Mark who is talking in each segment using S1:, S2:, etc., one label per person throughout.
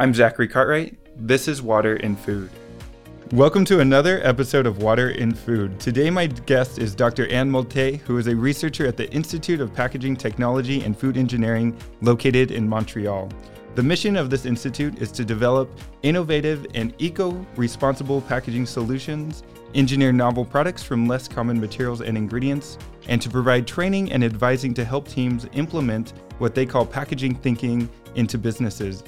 S1: I'm Zachary Cartwright. This is Water in Food. Welcome to another episode of Water in Food. Today, my guest is Dr. Anne Molte, who is a researcher at the Institute of Packaging Technology and Food Engineering located in Montreal. The mission of this institute is to develop innovative and eco responsible packaging solutions, engineer novel products from less common materials and ingredients, and to provide training and advising to help teams implement what they call packaging thinking into businesses.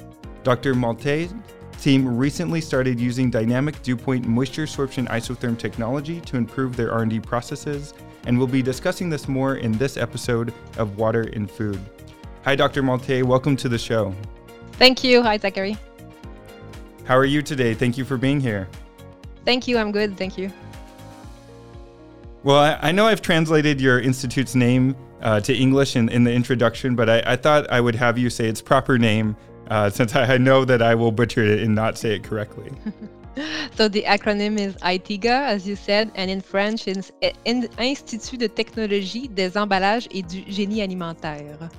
S1: Dr. Molte's team recently started using dynamic dew point moisture sorption isotherm technology to improve their R&D processes, and we'll be discussing this more in this episode of Water in Food. Hi, Dr. Molte. Welcome to the show.
S2: Thank you. Hi, Zachary.
S1: How are you today? Thank you for being here.
S2: Thank you. I'm good. Thank you.
S1: Well, I, I know I've translated your institute's name uh, to English in, in the introduction, but I, I, thought I would have you say its proper name uh, since I, I know that I will butcher it and not say it correctly.
S2: so the acronym is ITIGA, as you said, and in French, it's Institut de Technologie des Emballages et du Génie Alimentaire.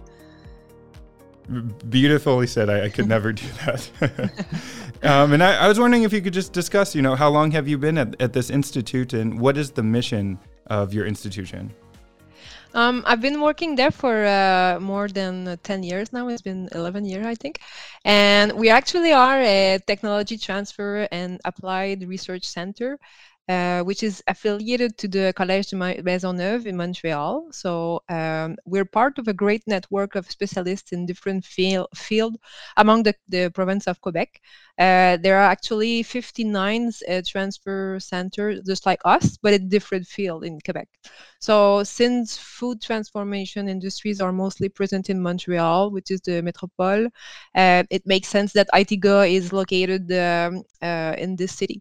S1: Beautifully said. I, I could never do that. um, and I, I, was wondering if you could just discuss, you know, how long have you been at, at this institute and what is the mission of your institution?
S2: Um, I've been working there for uh, more than 10 years now. It's been 11 years, I think. And we actually are a technology transfer and applied research center. Uh, which is affiliated to the Collège de Maisonneuve in Montreal. So um, we're part of a great network of specialists in different field, field among the, the province of Quebec. Uh, there are actually 59 uh, transfer centers just like us, but in different field in Quebec. So since food transformation industries are mostly present in Montreal, which is the metropole, uh, it makes sense that ITIGA is located um, uh, in this city.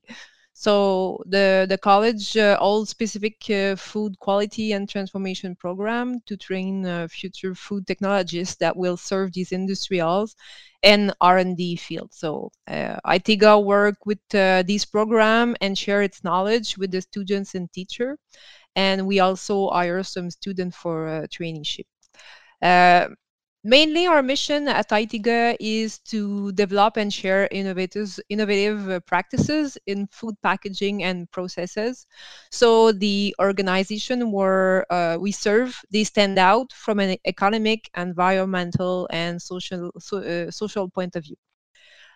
S2: So the the college uh, all specific uh, food quality and transformation program to train uh, future food technologists that will serve these industrials and R&D field. So uh, ITIGA work with uh, this program and share its knowledge with the students and teacher. And we also hire some students for uh, traineeship. Mainly, our mission at ITIGA is to develop and share innovative, innovative practices in food packaging and processes. So the organization where uh, we serve, they stand out from an economic, environmental, and social so, uh, social point of view.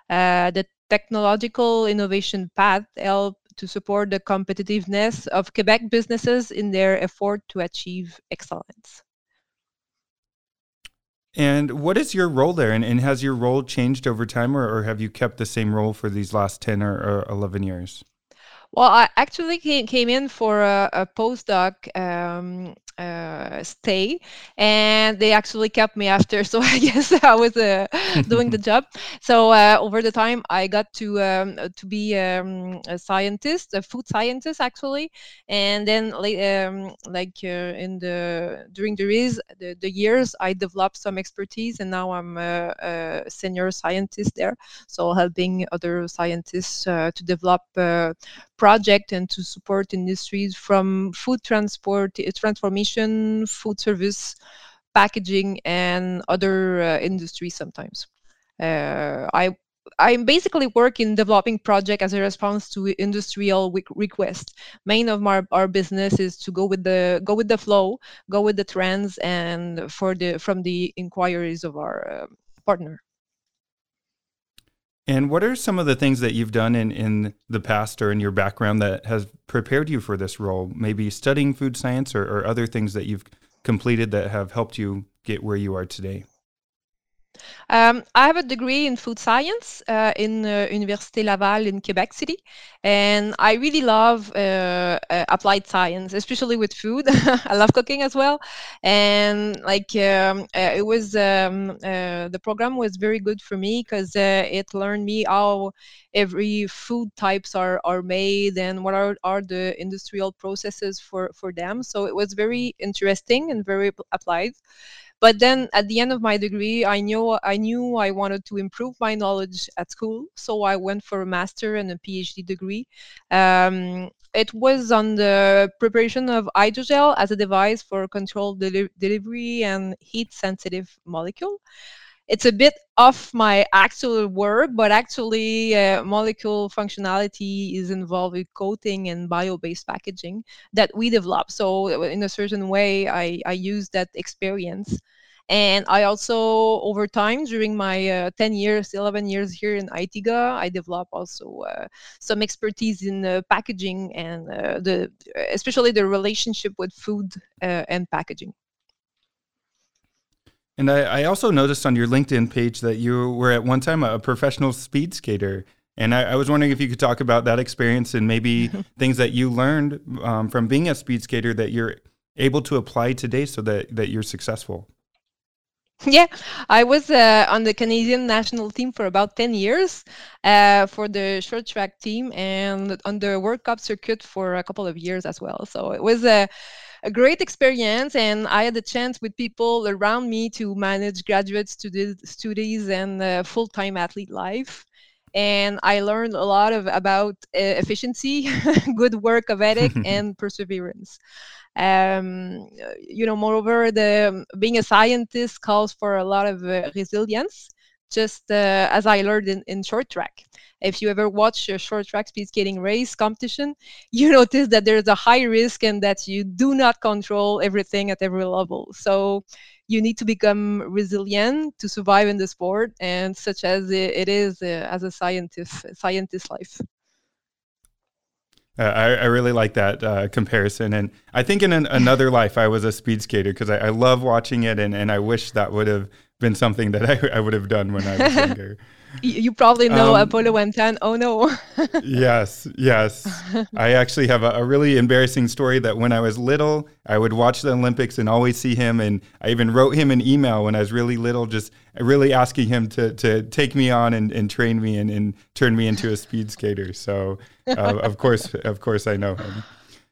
S2: Uh, the technological innovation path help to support the competitiveness of Quebec businesses in their effort to achieve excellence.
S1: And what is your role there? And, and has your role changed over time, or, or, have you kept the same role for these last 10 or, or 11 years?
S2: Well, I actually came, came in for a, a postdoc um, uh, stay, and they actually kept me after. So I guess I was uh, doing the job. So uh, over the time, I got to um, to be um, a scientist, a food scientist actually, and then um, like uh, in the during the years, the, the years, I developed some expertise, and now I'm a, a senior scientist there. So helping other scientists uh, to develop uh, project and to support industries from food transport, uh, transformation, food service, packaging, and other uh, industries sometimes. Uh, I I basically work in developing project as a response to industrial request. Main of my, our business is to go with the go with the flow, go with the trends, and for the from the inquiries of our uh, partner.
S1: And what are some of the things that you've done in, in the past or in your background that has prepared you for this role? Maybe studying food science or, or other things that you've completed that have helped you get where you are today?
S2: Um, I have a degree in food science uh, in uh, Université Laval in Quebec City, and I really love uh, uh applied science, especially with food. I love cooking as well, and like um, uh, it was um, uh, the program was very good for me because it learned me how every food types are are made and what are, are the industrial processes for for them. So it was very interesting and very applied. But then at the end of my degree, I knew I knew I wanted to improve my knowledge at school, so I went for a master and a PhD degree. Um, it was on the preparation of hydrogel as a device for controlled deli- delivery and heat sensitive molecule. It's a bit off my actual work, but actually, uh, molecule functionality is involved with coating and bio-based packaging that we develop. So, in a certain way, I, I use that experience. And I also, over time, during my uh, 10 years, 11 years here in ITIGA, I developed also uh, some expertise in uh, packaging and uh, the, especially the relationship with food uh, and packaging.
S1: And I, I, also noticed on your LinkedIn page that you were at one time a professional speed skater. And I, I was wondering if you could talk about that experience and maybe things that you learned um, from being a speed skater that you're able to apply today so that, that you're successful.
S2: Yeah, I was uh, on the Canadian national team for about 10 years uh, for the short track team and on the World Cup circuit for a couple of years as well. So it was a a great experience and i had the chance with people around me to manage graduate student, studies and uh, full-time athlete life. And i learned a lot of about uh, efficiency good work of ethic and perseverance. Um, you know moreover the being a scientist calls for a lot of uh, resilience just uh, as i learned in, in short track if you ever watch a short track speed skating race competition, you notice that there's a high risk and that you do not control everything at every level. So you need to become resilient to survive in the sport, and such as it is uh, as a scientist, scientist life.
S1: Uh, I, I, really like that uh, comparison. And I think in an, another life, I was a speed skater because I, I, love watching it. And, and I wish that would have been something that I, I would have done when I was younger.
S2: You probably know um, Apolo 110. Oh no.
S1: yes, yes. I actually have a, a, really embarrassing story that when I was little, I would watch the Olympics and always see him. And I even wrote him an email when I was really little, just really asking him to, to take me on and, and train me and, and turn me into a speed skater. So, uh, of course, of course, I know him.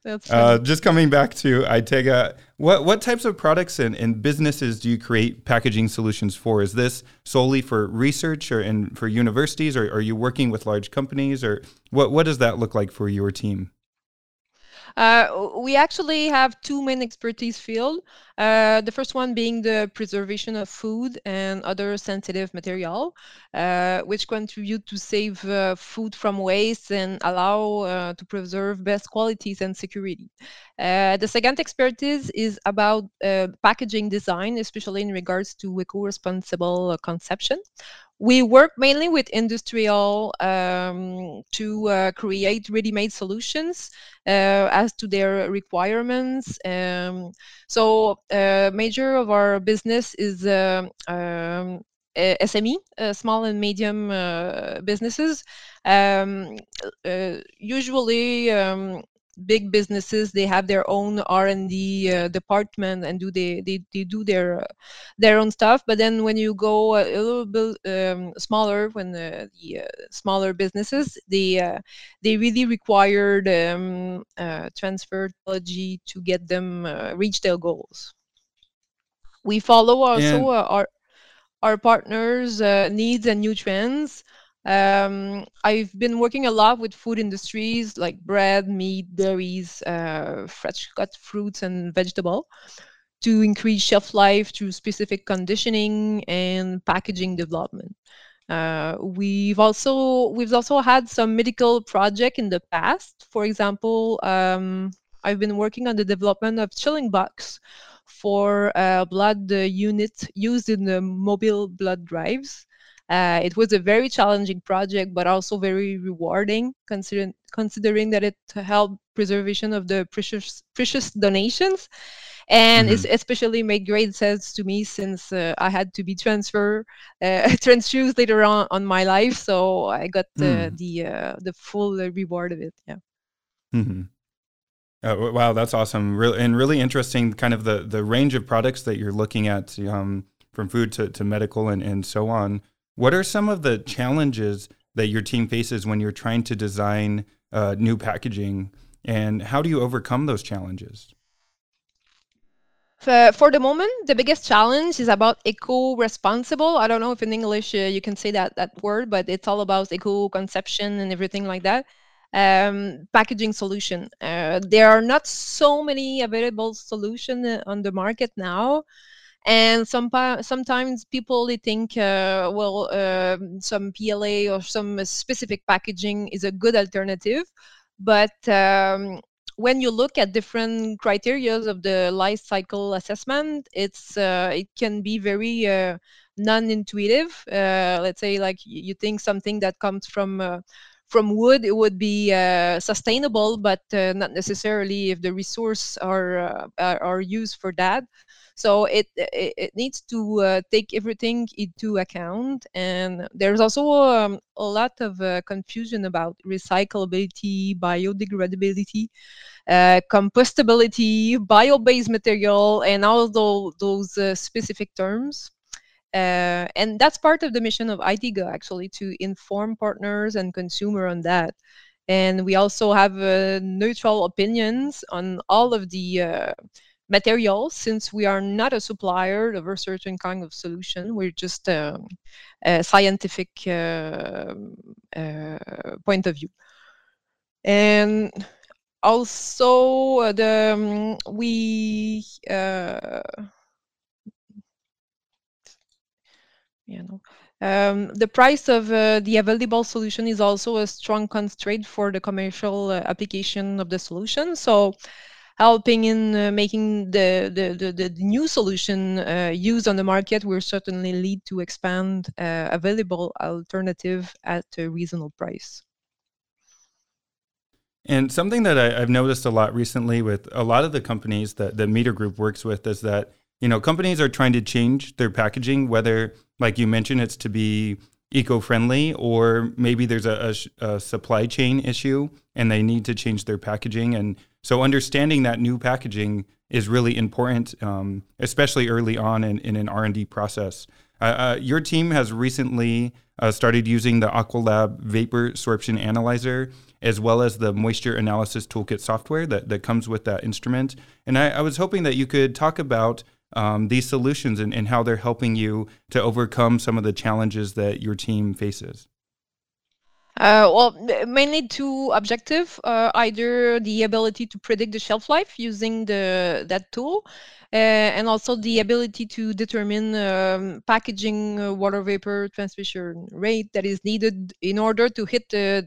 S1: That's uh, just coming back to ITIGA, what what types of products and, and businesses do you create packaging solutions for? Is this solely for research or and for universities, or are you working with large companies, or what what does that look like for your team?
S2: Uh, we actually have two main expertise fields. Uh, the first one being the preservation of food and other sensitive material, uh, which contribute to save uh, food from waste and allow uh, to preserve best qualities and security. Uh, the second expertise is about packaging design, especially in regards to eco-responsible conception we work mainly with industrial um, to uh, create ready-made solutions uh, as to their requirements. Um, so, uh, major of our business is um, um SME, uh, small and medium uh, businesses. Um, uh, usually, um, big businesses they have their own r&d uh, department and do they, they they do their their own stuff. But then when you go a little bit um, smaller when the, the uh, smaller businesses they uh, they really required um, uh, transfer technology to get them uh, reach their goals. We follow also uh, our our partners needs and new trends um, I've been working a lot with food industries like bread, meat, dairies, uh, fresh cut fruits, and vegetable to increase shelf life through specific conditioning and packaging development. Uh, we've also we've also had some medical project in the past. For example, um, I've been working on the development of chilling box for uh, blood uh, unit used in the mobile blood drives. Uh, it was a very challenging project, but also very rewarding, considering considering that it helped preservation of the precious precious donations, and mm-hmm. it especially made great sense to me since uh, I had to be transfer uh, transfused later on on my life, so I got the mm. the uh, the full reward of it. Yeah.
S1: Mm-hmm. Oh, wow, that's awesome! Really, and really interesting. Kind of the the range of products that you're looking at, um, from food to, to medical and, and so on. What are some of the challenges that your team faces when you're trying to design uh, new packaging, and how do you overcome those challenges?
S2: For, for the moment, the biggest challenge is about eco-responsible. I don't know if in English uh, you can say that that word, but it's all about eco-conception and everything like that. Um, packaging solution. Uh, there are not so many available solutions uh, on the market now. And some sometimes people they think uh, well uh, some PLA or some specific packaging is a good alternative, but um, when you look at different criteria of the life cycle assessment, it's uh, it can be very uh, non-intuitive. Uh, let's say like you think something that comes from uh, from wood, it would be uh, sustainable, but uh, not necessarily if the resource are, are, are used for that. So it it, it needs to uh, take everything into account, and there's also um, a lot of uh, confusion about recyclability, biodegradability, uh, compostability, bio-based material, and all those, those uh, specific terms. Uh, and that's part of the mission of ITIGA actually to inform partners and consumer on that and we also have uh, neutral opinions on all of the uh, materials since we are not a supplier of a certain kind of solution we're just um, a scientific uh, uh, point of view and also uh, the um, we uh, you know um, the price of uh, the available solution is also a strong constraint for the commercial uh, application of the solution. So helping in uh, making the, the, the, the, new solution uh, used on the market will certainly lead to expand uh, available alternative at a reasonable price.
S1: And something that I, have noticed a lot recently with a lot of the companies that the Meter Group works with is that you know companies are trying to change their packaging, whether like you mentioned, it's to be eco-friendly or maybe there's a, a, a, supply chain issue and they need to change their packaging and so understanding that new packaging is really important um, especially early on in, in an r&d process uh, uh, your team has recently uh, started using the aqualab vapor sorption analyzer as well as the moisture analysis toolkit software that, that comes with that instrument and I, I was hoping that you could talk about um, these solutions and, and how they're helping you to overcome some of the challenges that your team faces?
S2: Uh, well, mainly two objective: uh, either the ability to predict the shelf life using the that tool, uh, and also the ability to determine um, packaging uh, water vapor transmission rate that is needed in order to hit the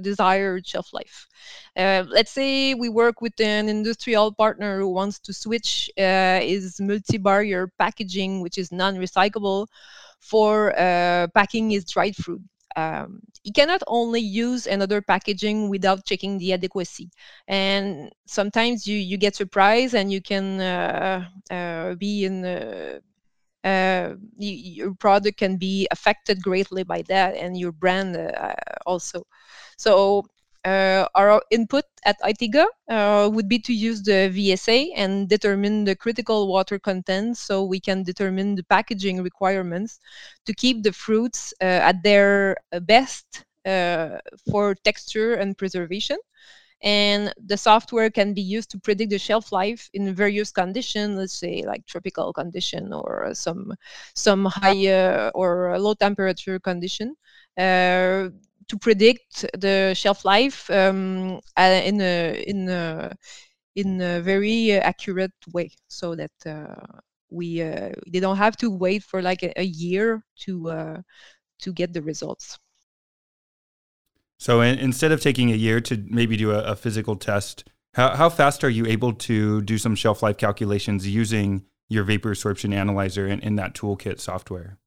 S2: desired shelf life. Uh, let's say we work with an industrial partner who wants to switch uh, his multi-barrier packaging, which is non-recyclable, for uh, packing his dried fruit um, you cannot only use another packaging without checking the adequacy. And sometimes you you get surprised and you can uh, uh, be in uh, uh your product can be affected greatly by that and your brand uh, also. So our input at ITIGA uh, would be to use the VSA and determine the critical water content so we can determine the packaging requirements to keep the fruits uh, at their best uh, for texture and preservation. And the software can be used to predict the shelf life in various conditions, let's say like tropical condition or some some high uh, or low temperature condition. Uh, to predict the shelf life um, uh, in a in a in a very accurate way, so that uh, we uh, they don't have to wait for like a, a year to uh, to get the results.
S1: So in, instead of taking a year to maybe do a, a physical test, how, how fast are you able to do some shelf life calculations using your vapor sorption analyzer in, in that toolkit software?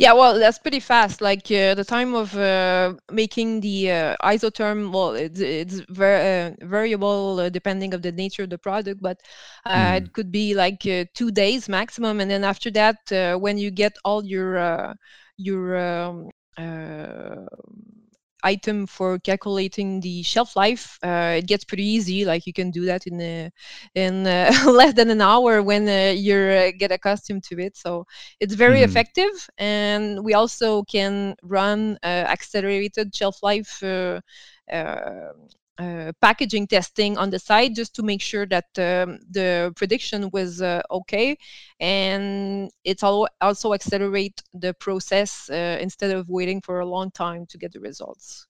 S2: Yeah, well, that's pretty fast. Like uh, the time of uh, making the uh, isotherm, well, it's, it's very uh, variable uh, depending of the nature of the product, but mm. it could be like uh, two days maximum. And then after that, when you get all your your um, item for calculating the shelf life, uh, it gets pretty easy. Like you can do that in a, in uh, less than an hour when uh, you uh, get accustomed to it. So it's very mm. effective, and we also can run uh, accelerated shelf life uh, uh, packaging testing on the side just to make sure that um, the prediction was uh, okay and it's also accelerate the process uh, instead of waiting for a long time to get the results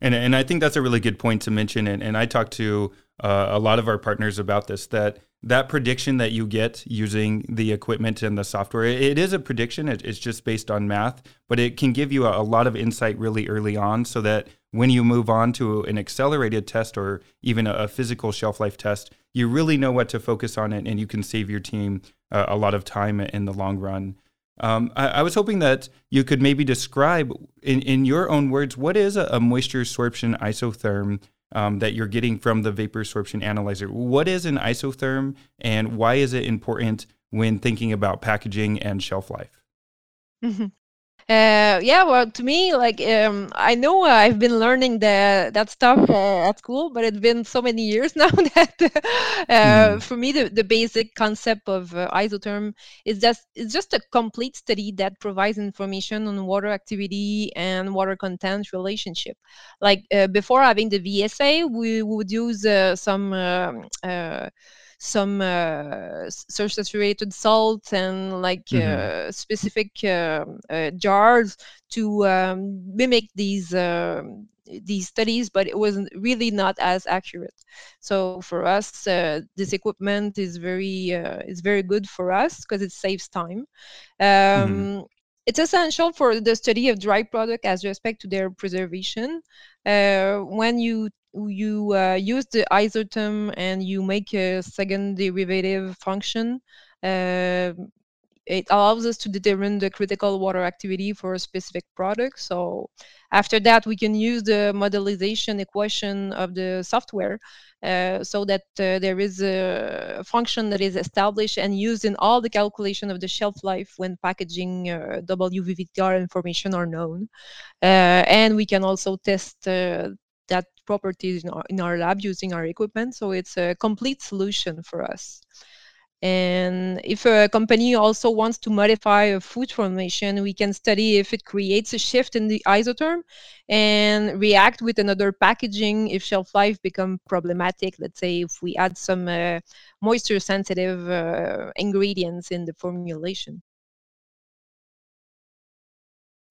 S1: and, and i think that's a really good point to mention and, and i talked to uh, a lot of our partners about this that that prediction that you get using the equipment and the software, it is a prediction. it's just based on math, but it can give you a, lot of insight really early on so that when you move on to an accelerated test or even a, physical shelf life test, you really know what to focus on and, and you can save your team uh, a lot of time in the long run. Um, I, I, was hoping that you could maybe describe in, in your own words what is a, a moisture sorption isotherm um, that you're getting from the vapor sorption analyzer. What is an isotherm and why is it important when thinking about packaging and shelf life?
S2: Mm-hmm. Uh, yeah, well, to me, like um, I know uh, I've been learning the that stuff uh, at school, but it's been so many years now that mm. for me, the, the basic concept of uh, isotherm is just it's just a complete study that provides information on water activity and water content relationship. Like uh, before having the VSA, we would use some um, some uh, saturated salt and like mm-hmm. uh, specific uh, uh, jars to um, mimic these um, these studies, but it was really not as accurate. So for us, uh, this equipment is very uh, is very good for us because it saves time. Um, mm-hmm. It's essential for the study of dry product as respect to their preservation. Uh, when you you uh, use the isotherm and you make a second derivative function, uh, it allows us to determine the critical water activity for a specific product. So after that, we can use the modelization equation of the software uh, so that uh, there is a function that is established and used in all the calculation of the shelf life when packaging uh, WVTR information are known. Uh, and we can also test uh, properties in our, in our lab using our equipment. So it's a complete solution for us. And if a company also wants to modify a food formulation, we can study if it creates a shift in the isotherm and react with another packaging if shelf life become problematic. Let's say if we add some uh, moisture sensitive uh, ingredients in the formulation.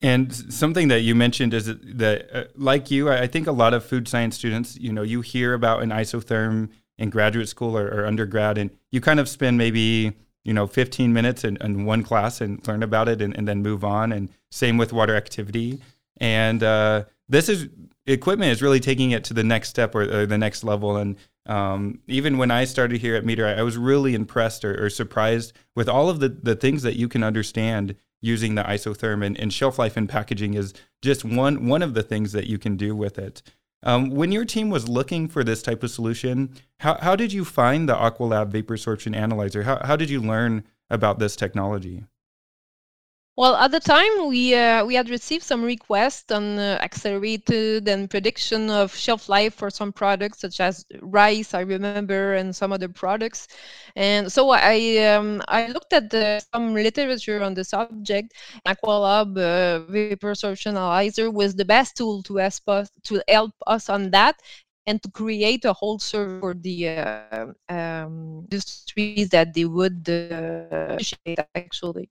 S1: And something that you mentioned is that, uh, like you, I think a lot of food science students, you know, you hear about an isotherm in graduate school or, or undergrad, and you kind of spend maybe, you know, 15 minutes in, in one class and learn about it and, and, then move on. And same with water activity. And uh, this is equipment is really taking it to the next step or, or the next level. And um, even when I started here at Meter, I, I was really impressed or, or, surprised with all of the, the things that you can understand using the isotherm and, and shelf life and packaging is just one one of the things that you can do with it. Um, when your team was looking for this type of solution, how, how did you find the Aqualab vapor sorption analyzer? How, how did you learn about this technology?
S2: Well, at the time, we uh, we had received some requests on uh, accelerated and prediction of shelf life for some products, such as rice, I remember, and some other products. And so I um, I looked at the, some literature on the subject. Aqualab uh, vapor sorption analyzer was the best tool to us, to help us on that and to create a whole server for the uh, um, industries that they would uh, actually.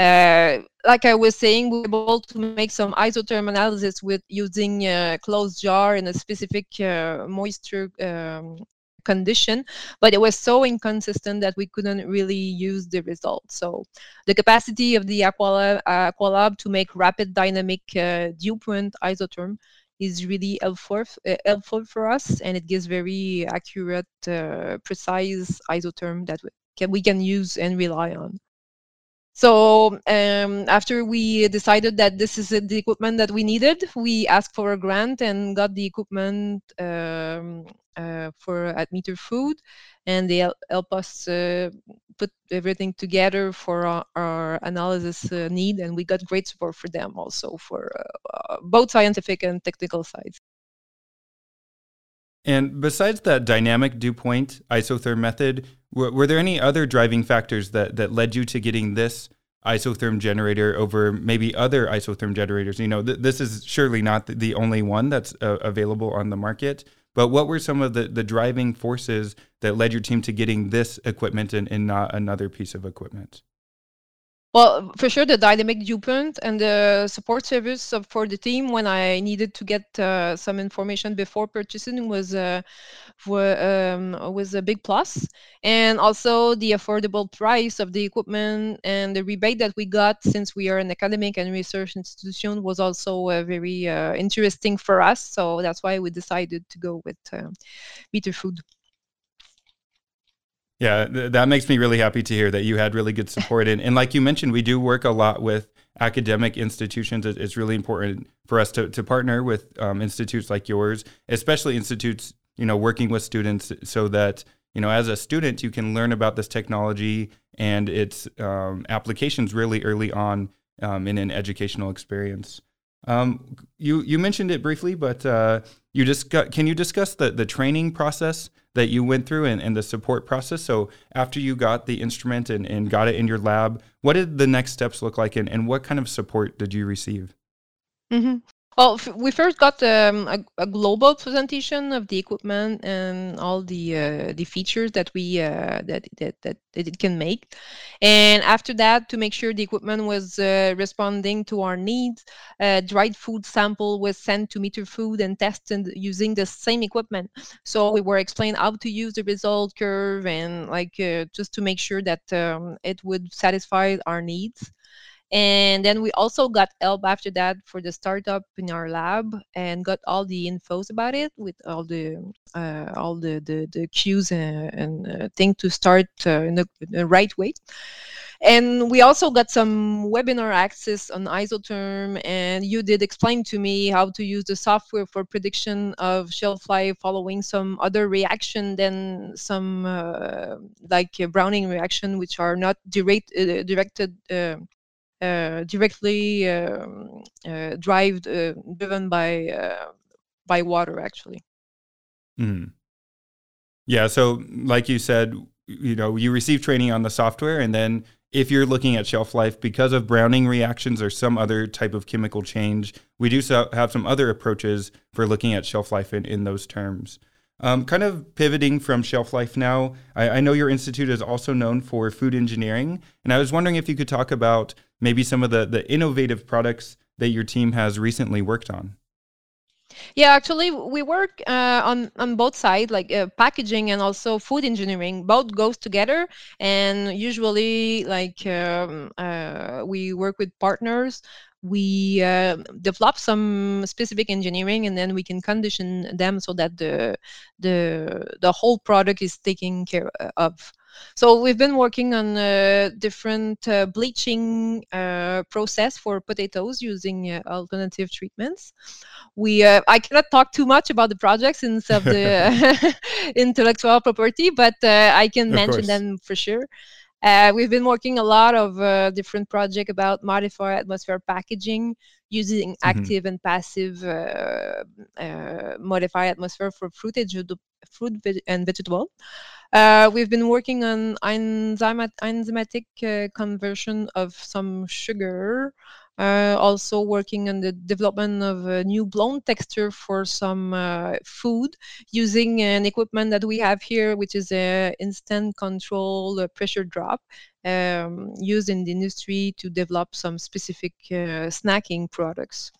S2: Uh, like I was saying, we were able to make some isotherm analysis with using a closed jar in a specific uh, moisture um, condition, but it was so inconsistent that we couldn't really use the results. So the capacity of the Aqualab, uh, Aqualab to make rapid dynamic uh, dew point isotherm is really helpful, uh, helpful for us, and it gives very accurate, uh, precise isotherm that we can, we can use and rely on. So um, after we decided that this is the equipment that we needed, we asked for a grant and got the equipment um, uh, for at Meter Food, and they help us uh, put everything together for our, our analysis uh, need, and we got great support for them also for uh, both scientific and technical sides.
S1: And besides that dynamic dew point isotherm method, were, were there any other driving factors that, that led you to getting this isotherm generator over maybe other isotherm generators? You know, th- this is surely not the only one that's uh, available on the market, but what were some of the, the driving forces that led your team to getting this equipment and, and not another piece of equipment?
S2: Well, for sure, the dynamic dew point and the support service for the team when I needed to get uh, some information before purchasing was uh, um, was a big plus. plus, and also the affordable price of the equipment and the rebate that we got since we are an academic and research institution was also uh, very uh, interesting for us. So that's why we decided to go with uh, Meter Food.
S1: Yeah, th- that makes me really happy to hear that you had really good support. and, and like you mentioned, we do work a lot with academic institutions. It's really important for us to, to partner with um, institutes like yours, especially institutes, you know, working with students so that, you know, as a student, you can learn about this technology and its um, applications really early on um, in an educational experience. Um, you you mentioned it briefly, but uh, you got, can you discuss the the training process that you went through and, and the support process? So after you got the instrument and, and got it in your lab, what did the next steps look like, and, and what kind of support did you receive?
S2: Mm-hmm. Well, we first got um, a, a global presentation of the equipment and all the uh, the features that we uh, that, that that it can make, and after that, to make sure the equipment was uh, responding to our needs, a dried food sample was sent to Meter Food and tested using the same equipment. So we were explained how to use the result curve and like uh, just to make sure that um, it would satisfy our needs and then we also got help after that for the startup in our lab and got all the infos about it with all the uh, all the the, the cues and, and uh, thing to start uh, in, the, in, the, right way. And we also got some webinar access on isotherm and you did explain to me how to use the software for prediction of shelf life following some other reaction than some uh, like browning reaction which are not direct, uh, directed uh, directly um, uh, uh, driven by by water actually.
S1: Mm. Yeah. So, like you said, you know, you receive training on the software, and then if you're looking at shelf life because of browning reactions or some other type of chemical change, we do have some other approaches for looking at shelf life in, in those terms. Um, kind of pivoting from shelf life now, I, I, know your institute is also known for food engineering, and I was wondering if you could talk about maybe some of the, the innovative products that your team has recently worked on.
S2: Yeah, actually, we work uh, on on both sides, like uh, packaging and also food engineering. Both goes together, and usually, like um, uh, we work with partners we uh, develop some specific engineering and then we can condition them so that the the the whole product is taken care of so we've been working on a different uh, bleaching uh, process for potatoes using uh, alternative treatments. We uh, I cannot talk too much about the projects since of the intellectual property, but uh, I can of mention course. them for sure. Uh, we've been working a lot of uh, different projects about modified atmosphere packaging using mm-hmm. active and passive uh, uh modified atmosphere for fruit, fruit and vegetable. Uh, we've been working on enzymatic uh, conversion of some sugar also working on the development of a new blown texture for some uh, food using an equipment that we have here, which is an instant control uh, pressure drop um, used in the industry to develop some specific uh, snacking products.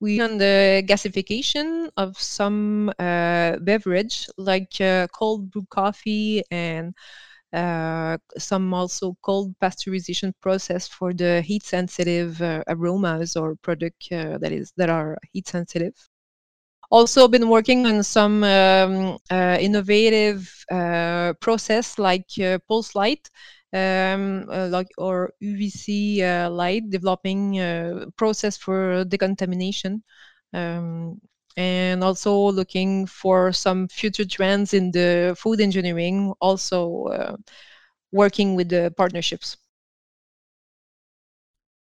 S2: We on the gasification of some uh, beverage like uh, cold brew coffee and uh, some also cold pasteurization process for the heat sensitive uh, aromas or product uh, that is that are heat sensitive. Also been working on some um, uh, innovative uh, process like uh, pulse light um, like or UVC light developing process for decontamination. Um, and also looking for some future trends in the food engineering, also uh, working with the partnerships.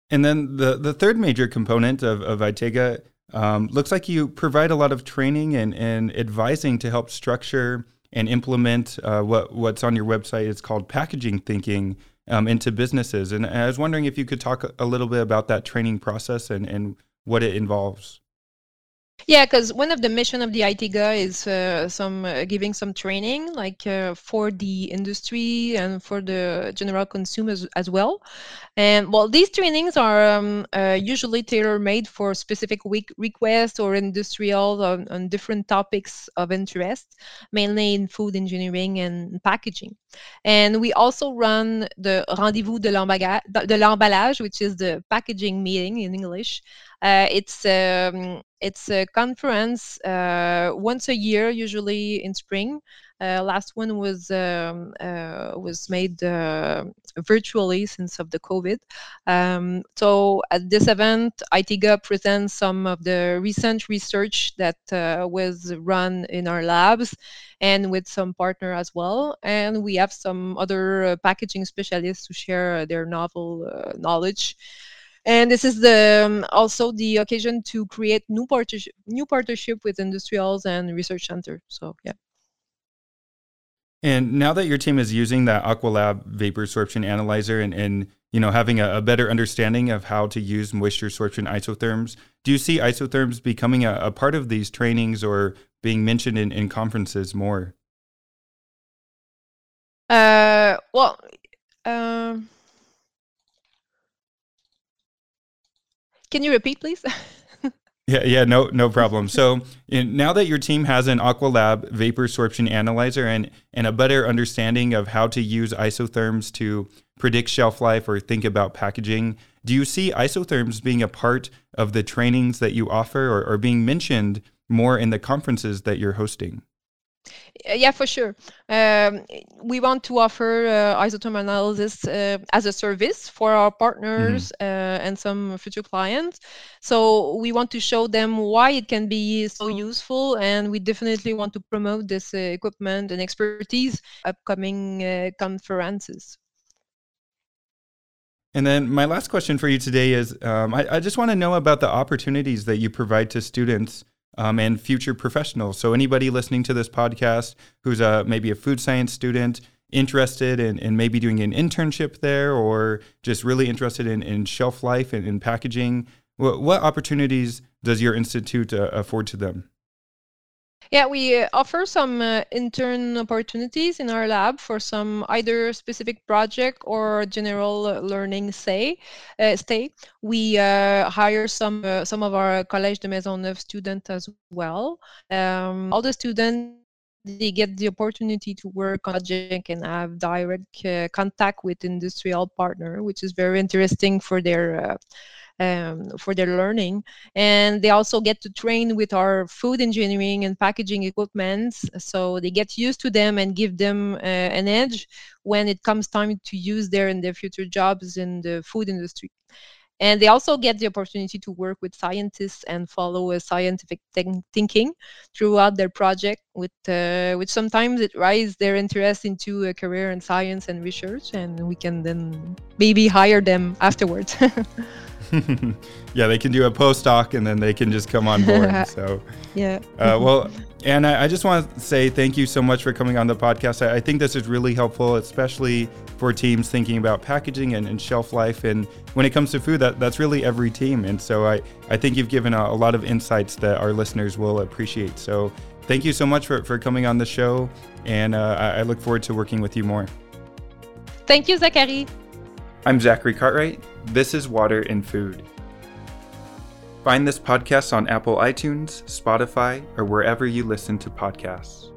S1: And then the, the third major component of, of ITIGA um, looks like you provide a lot of training and, and advising to help structure and implement uh, what, what's on your website. It's called packaging thinking um, into businesses. And I was wondering if you could talk a little bit about that training process and, and what it involves.
S2: Yeah, because one of the mission of the ITIGA is uh, some uh, giving some training, like uh, for the industry and for the general consumers as well. And well, these trainings are um, uh, usually tailor-made for specific week requests or industrial on, on, different topics of interest, mainly in food engineering and packaging. And we also run the rendezvous de l'emballage, which is the packaging meeting in English. Uh, it's um, it's a conference uh, once a year, usually in spring. Uh, last one was um, uh, was made uh, virtually since of the COVID. Um, so at this event, ITIGA presents some of the recent research that was run in our labs and with some partner as well. And we have some other packaging specialists to share their novel knowledge and this is the um, also the occasion to create new partnership new partnership with industrials and research center so yeah
S1: and now that your team is using that aqualab vapor sorption analyzer and, and you know having a, a, better understanding of how to use moisture sorption isotherms do you see isotherms becoming a, a part of these trainings or being mentioned in, in conferences more
S2: uh, well um Can you repeat, please?
S1: Yeah, yeah, no, no problem. So now that your team has an Aqualab vapor sorption analyzer and and a better understanding of how to use isotherms to predict shelf life or think about packaging, do you see isotherms being a part of the trainings that you offer or, or being mentioned more in the conferences that you're hosting?
S2: Yeah, for sure. Um, we want to offer uh, isotherm analysis uh, as a service for our partners mm-hmm. uh, and some future clients. So we want to show them why it can be so useful, and we definitely want to promote this uh, equipment and expertise upcoming uh, conferences.
S1: And then my last question for you today is um, I, I, just want to know about the opportunities that you provide to students um, and future professionals. So, anybody listening to this podcast who's a, maybe a food science student interested in, in maybe doing an internship there or just really interested in, in shelf life and in packaging, what, what opportunities does your institute uh, afford to them?
S2: Yeah, we uh, offer some uh, intern opportunities in our lab for some either specific project or general learning say, uh, stay. We uh, hire some uh, some of our Collège de Maisonneuve students as well. Um, all the students they get the opportunity to work on project and have direct uh, contact with industrial partner, which is very interesting for their um, for their learning. And they also get to train with our food engineering and packaging equipment. So they get used to them and give them uh, an edge when it comes time to use them in their future jobs in the food industry. And they also get the opportunity to work with scientists and follow a scientific thinking throughout their project, with, uh, which sometimes it raises their interest into a career in science and research, and we can then maybe hire them afterwards.
S1: yeah, they can do a postdoc and then they can just come on board. so,
S2: yeah.
S1: uh, well, and I, I, just want to say thank you so much for coming on the podcast. I, I, think this is really helpful, especially for teams thinking about packaging and, and, shelf life. And when it comes to food, that, that's really every team. And so I, I think you've given a, a lot of insights that our listeners will appreciate. So thank you so much for, for coming on the show. And uh, I, I look forward to working with you more.
S2: Thank you, Zachary.
S1: I'm Zachary Cartwright. This is Water in Food. Find this podcast on Apple iTunes, Spotify, or wherever you listen to podcasts.